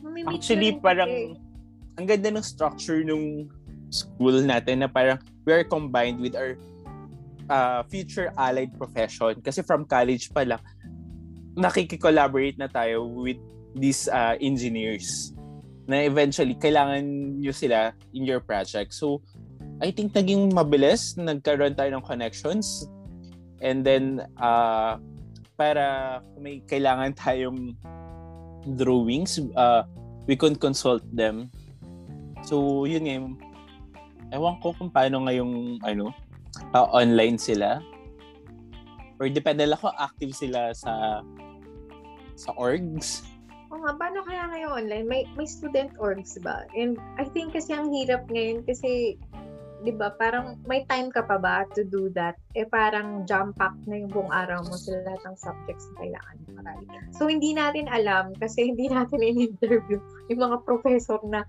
Mamimit Actually, parang kasi. ang ganda ng structure nung school natin na parang we are combined with our uh, future allied profession. Kasi from college pa lang, nakikikollaborate na tayo with these uh, engineers na eventually kailangan nyo sila in your project. So, I think naging mabilis, nagkaroon tayo ng connections. And then, uh, para kung may kailangan tayong drawings, uh, we can consult them. So, yun nga, yung- ewan ko kung paano ngayong, ano, uh, online sila. Or depende lang kung active sila sa sa orgs. o nga, paano kaya ngayon online? May, may student orgs ba? And I think kasi ang hirap ngayon kasi 'di ba, parang may time ka pa ba to do that? Eh parang jump pack na yung buong araw mo sa lahat ng subjects na kailangan mo marami. So hindi natin alam kasi hindi natin in-interview yung mga professor na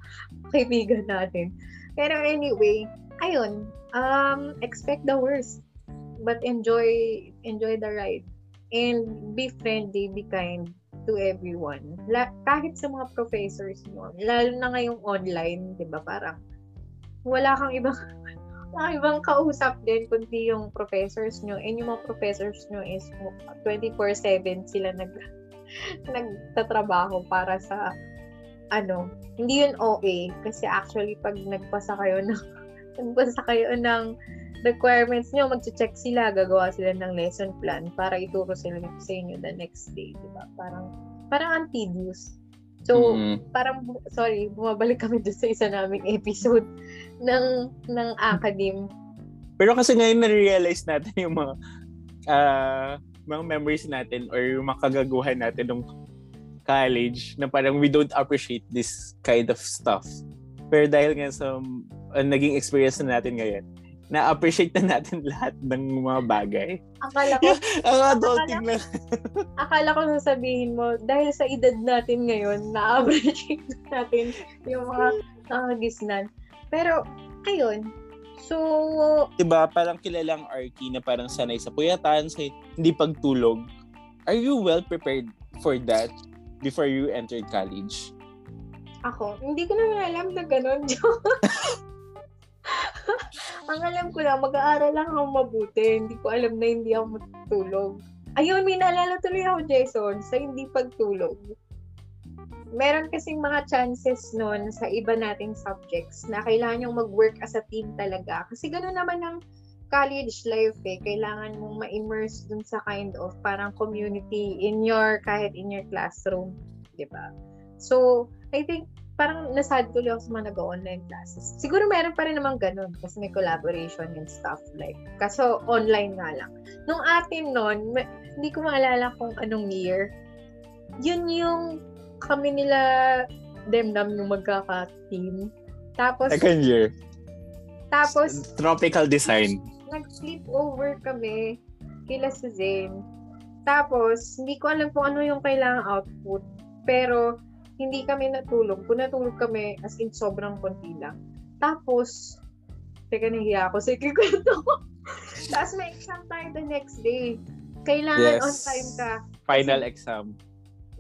kaibigan natin. Pero anyway, ayun, um, expect the worst but enjoy enjoy the ride and be friendly, be kind to everyone. La- kahit sa mga professors mo, lalo na ngayong online, 'di ba? Parang wala kang ibang mga ibang kausap din kundi yung professors nyo. And yung mga professors nyo is 24-7 sila nag nagtatrabaho para sa ano, hindi yun OA kasi actually pag nagpasa kayo ng nagpasa kayo ng requirements nyo, mag-check sila, gagawa sila ng lesson plan para ituro sila sa inyo the next day, di ba? Parang, parang ang tedious. So, mm-hmm. parang, sorry, bumabalik kami doon sa isa naming episode ng, ng academe. Pero kasi ngayon na-realize natin yung mga, uh, mga memories natin or yung mga kagaguhan natin ng college na parang we don't appreciate this kind of stuff. Pero dahil nga sa uh, naging experience na natin ngayon, na-appreciate na natin lahat ng mga bagay. Akala ko, ang adulting akala, lang. akala ko sasabihin mo, dahil sa edad natin ngayon, na-appreciate natin yung mga nakagisnan. Pero, ayun, So, diba, parang kilalang Arky na parang sanay sa puyatan, sa hindi pagtulog. Are you well prepared for that before you entered college? Ako, hindi ko naman alam na ganun. Ang alam ko lang, mag-aaral lang ako mabuti. Hindi ko alam na hindi ako matutulog. Ayun, may naalala tuloy ako, Jason, sa hindi pagtulog. Meron kasing mga chances noon sa iba nating subjects na kailangan yung mag-work as a team talaga. Kasi gano'n naman ang college life eh. Kailangan mong ma-immerse dun sa kind of parang community in your, kahit in your classroom. Ba? So, I think parang nasad tuloy ako sa mga nag-online classes. Siguro meron pa rin naman ganun kasi may collaboration and stuff like. Kaso online nga lang. Nung atin noon, hindi ko maalala kung anong year. Yun yung kami nila Demdam yung magkaka-team. Tapos Second year. Tapos tropical design. Nag-sleep over kami kila si Zane. Tapos hindi ko alam kung ano yung kailangang output. Pero hindi kami natulog. Kung natulog kami, as in sobrang konti lang. Tapos, teka nahiya ako sa ikikwento ko. Tapos may exam tayo the next day. Kailangan yes. on time ka. Final Kasi, exam.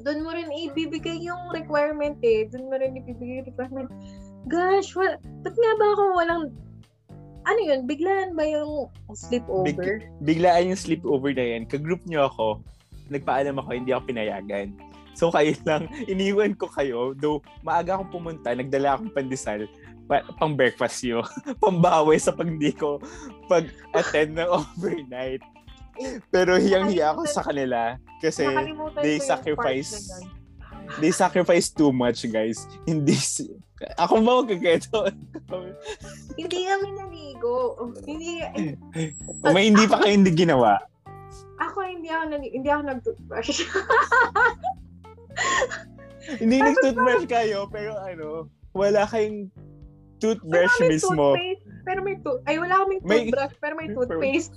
Doon mo rin ibibigay yung requirement eh. Doon mo rin ibibigay yung requirement. Gosh, what, ba't nga ba ako walang ano yun, biglaan ba yung sleepover? Big, biglaan yung sleepover na yan. Kagroup nyo ako, nagpaalam ako, hindi ako pinayagan. So kayo lang, iniwan ko kayo. Though maaga akong pumunta, nagdala akong pandesal pa, pang breakfast nyo. Pambawi sa pag di ko pag-attend ng overnight. Pero hiyang-hiya ako sa kanila kasi they sacrifice they sacrifice too much, guys. Hindi ako ba magkageto? hindi kami naligo. Hindi May hindi pa kayo hindi ginawa. Ako hindi ako naligo. Hindi ako nag-toothbrush. Hindi nag-toothbrush kayo, pero ano, wala kayong toothbrush wala mismo. Toothpaste, pero may tooth... Ay, wala kaming toothbrush, may, pero may toothpaste.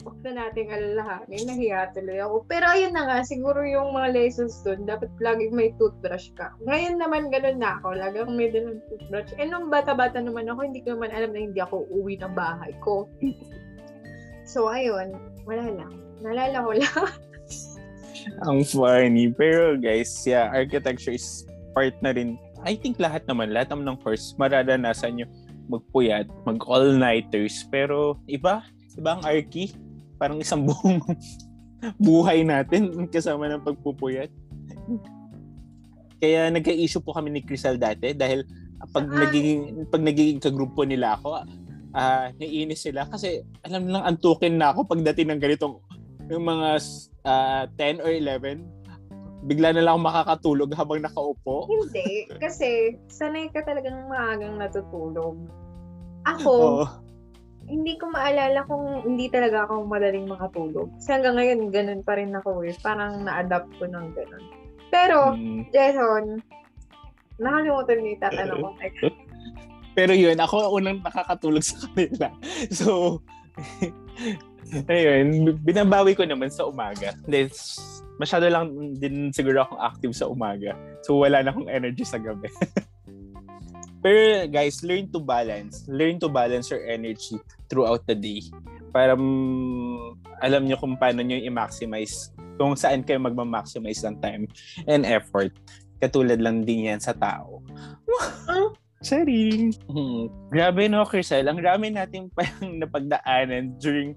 Huwag na nating alalahanin. Nahiya tuloy ako. Pero ayun na nga, siguro yung mga lessons dun, dapat lagi may toothbrush ka. Ngayon naman, ganun na ako. Lagi akong may dalang toothbrush. Eh, nung bata-bata naman ako, hindi ko naman alam na hindi ako uwi ng bahay ko. so, ayun. Wala lang. Nalala ko lang. Ang funny. Pero guys, yeah, architecture is part na rin. I think lahat naman, lahat naman ng course, mararanasan nyo magpuyat, mag all-nighters. Pero iba, iba ang archi. Parang isang buong buhay natin kasama ng pagpupuyat. Kaya nagka-issue po kami ni Crystal dati dahil pag nagiging pag nagiging kagrupo nila ako, uh, naiinis sila kasi alam lang antukin na ako pagdating ng ganitong yung mga uh, ah, 10 or 11, bigla na lang makakatulog habang nakaupo? Hindi. Kasi sanay ka talagang maagang natutulog. Ako, oh. hindi ko maalala kung hindi talaga ako madaling makatulog. Kasi hanggang ngayon, ganun pa rin ako eh. Parang na-adapt ko ng ganun. Pero, mm. Jason, nakalimutan niyo yung tatanong ko. Pero yun, ako unang nakakatulog sa kanila. So, ayun, binabawi ko naman sa umaga. This, masyado lang din siguro akong active sa umaga. So, wala na akong energy sa gabi. Pero guys, learn to balance. Learn to balance your energy throughout the day. Para um, alam nyo kung paano nyo i-maximize kung saan kayo magma-maximize ng time and effort. Katulad lang din yan sa tao. Sharing! Hmm. Grabe no, Crisel. Ang dami natin parang napagdaanan during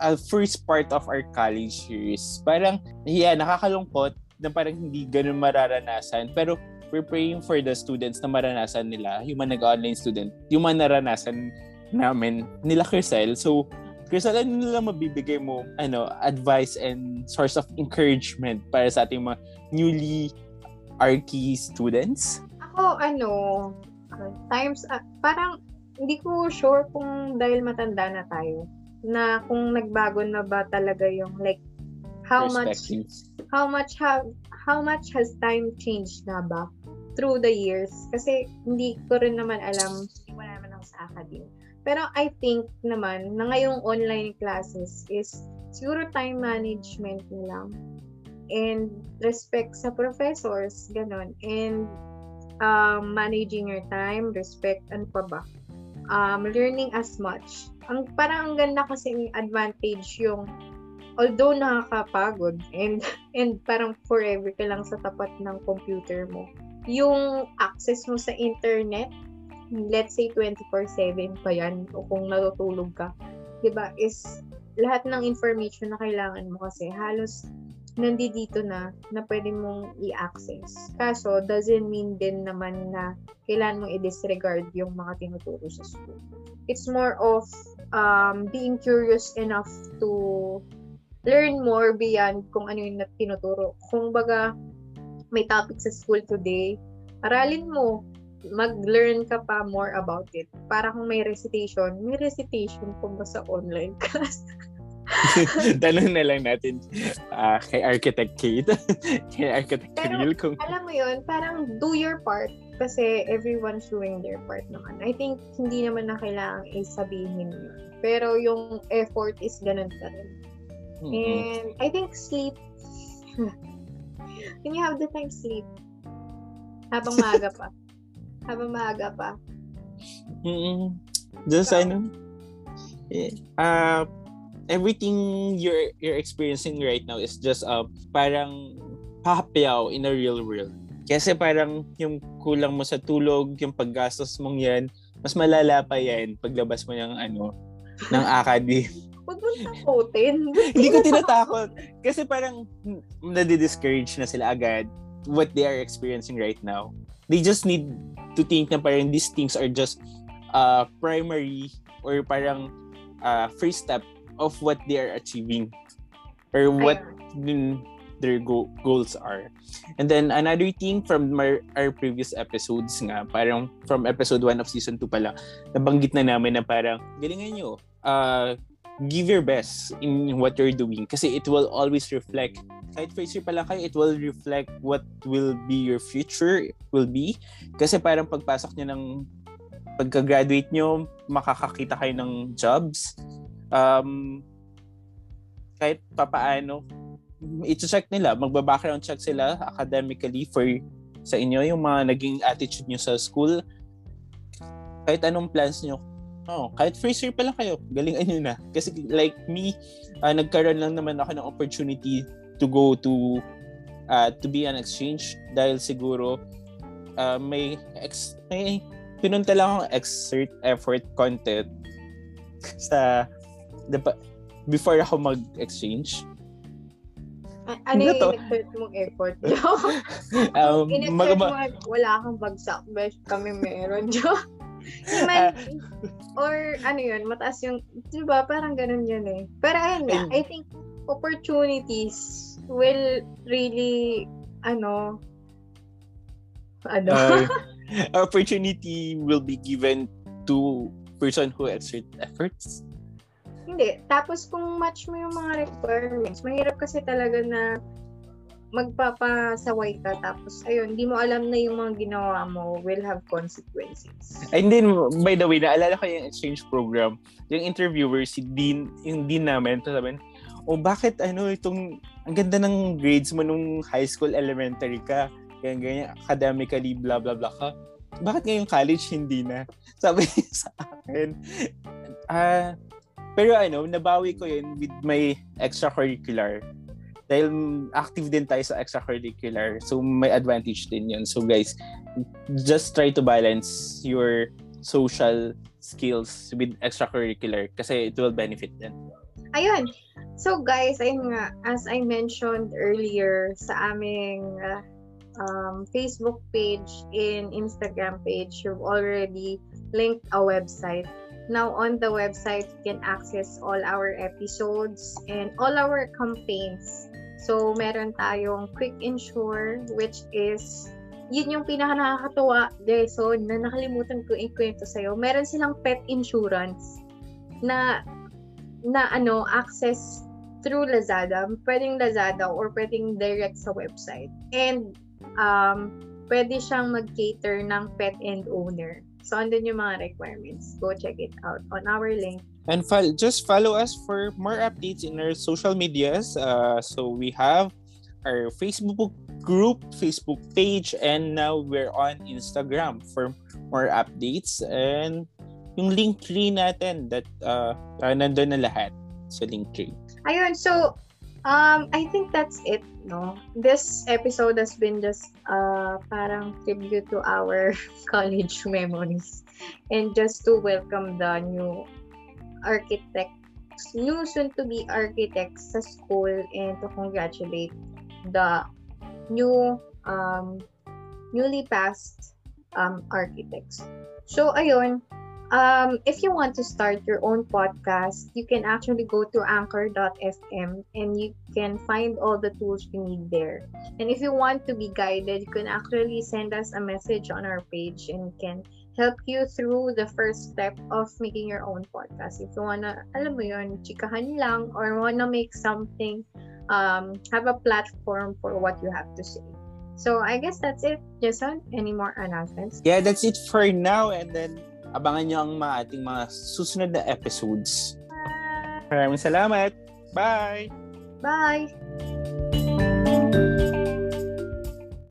uh, first part of our college years. Parang, yeah, nakakalungkot na parang hindi ganun mararanasan. Pero we're praying for the students na maranasan nila, yung mga nag-online student, yung mga naranasan namin nila Crisel. So, Crisel, ano nila mabibigay mo ano, advice and source of encouragement para sa ating mga newly Archie students? Ako, ano, times, uh, parang hindi ko sure kung dahil matanda na tayo na kung nagbago na ba talaga yung like how much how much have how much has time changed na ba through the years? Kasi hindi ko rin naman alam wala naman ako sa academe pero I think naman na ngayong online classes is siguro time management na lang and respect sa professors ganon and um, managing your time respect ano pa ba? Um, learning as much ang parang ang ganda kasi advantage yung although nakakapagod and and parang forever ka lang sa tapat ng computer mo yung access mo sa internet let's say 24/7 pa yan o kung natutulog ka 'di ba is lahat ng information na kailangan mo kasi halos nandito na na pwede mong i-access. Kaso, doesn't mean din naman na kailangan mong i-disregard yung mga tinuturo sa school. It's more of um, being curious enough to learn more beyond kung ano yung tinuturo. Kung baga, may topic sa school today, aralin mo, mag-learn ka pa more about it. Para kung may recitation, may recitation kung sa online class. Tanong na lang natin uh, kay Architect Kate, kay Architect Pero, Real kung... Alam mo yun, parang do your part kasi everyone's doing their part naman. I think hindi naman na kailangan isabihin yun. Pero yung effort is ganun pa rin. Mm-hmm. And I think sleep, when you have the time, sleep. Habang maaga pa. habang maaga pa. Mm-hmm. Just so, ano, eh, uh, everything you're you're experiencing right now is just uh, parang pahapyaw in a real world. Kasi parang yung kulang mo sa tulog, yung paggastos mong yan, mas malala pa yan paglabas mo ng ano, ng academy. Huwag mo takutin. Hindi ko tinatakot. Kasi parang nadi-discourage na sila agad what they are experiencing right now. They just need to think na parang these things are just uh, primary or parang uh, first step of what they are achieving or what their go- goals are. And then another thing from my, our previous episodes nga, parang from episode 1 of season 2 pala, nabanggit na namin na parang galingan nyo. Uh, give your best in what you're doing kasi it will always reflect kahit first year pa lang kayo, it will reflect what will be your future will be. Kasi parang pagpasok nyo ng pagka-graduate nyo, makakakita kayo ng jobs. Um, kahit papaano, i-check nila, magba-background check sila academically for sa inyo, yung mga naging attitude nyo sa school. Kahit anong plans nyo, Oh, kahit first year pa lang kayo, galingan nyo na. Kasi like me, uh, nagkaroon lang naman ako ng opportunity to go to uh, to be an exchange dahil siguro uh, may ex, may pinunta lang akong exert effort content sa diba, before ako mag-exchange. ano yung to? in-exert mong effort, Jo? um, in-exert mag- mo, wala kang bagsak, besh, kami meron, Jo. Human, uh, or ano yun, mataas yung, di ba, parang ganun yun eh. Pero ayun nga, I think opportunities will really, ano, ano? uh, opportunity will be given to person who exert efforts? Hindi. Tapos kung match mo yung mga requirements, mahirap kasi talaga na magpapasaway ka tapos ayun, hindi mo alam na yung mga ginawa mo will have consequences. And then, by the way, naalala ko yung exchange program. Yung interviewer, si Dean, yung Dean namin, ito sabi, oh, bakit ano itong, ang ganda ng grades mo nung high school, elementary ka, ganyan, ganyan, academically, blah, blah, blah ka. Bakit ngayong college hindi na? Sabi sa akin. Ah, pero ano, nabawi ko yun with my extracurricular dahil active din tayo sa extracurricular. So, may advantage din yun. So, guys, just try to balance your social skills with extracurricular kasi it will benefit din. Ayun. So, guys, ayun nga, as I mentioned earlier sa aming uh, um, Facebook page and Instagram page, you've already linked a website. Now, on the website, you can access all our episodes and all our campaigns So, meron tayong Quick Insure, which is, yun yung pinaka nakakatuwa, so, na nakalimutan ko ikwento sa'yo. Meron silang pet insurance na, na ano, access through Lazada. Pwedeng Lazada or pwedeng direct sa website. And, um, pwede siyang mag-cater ng pet and owner. So, andun yung mga requirements. Go check it out on our link And fo- just follow us for more updates in our social medias. Uh, so we have our Facebook group, Facebook page, and now we're on Instagram for more updates. And yung link tree natin that uh, uh nandun na lahat sa link tree. Ayun, so um, I think that's it, no? This episode has been just uh, parang tribute to our college memories and just to welcome the new architects, new soon-to-be architects sa school and to congratulate the new um, newly passed um, architects. So, ayun, um, if you want to start your own podcast, you can actually go to anchor.fm and you can find all the tools you need there. And if you want to be guided, you can actually send us a message on our page and can help you through the first step of making your own podcast. If you wanna, alam mo yun, chikahan lang or wanna make something, um, have a platform for what you have to say. So I guess that's it. Jason, any more announcements? Yeah, that's it for now. And then, abangan nyo ang mga ating mga susunod na episodes. Maraming salamat. Bye! Bye!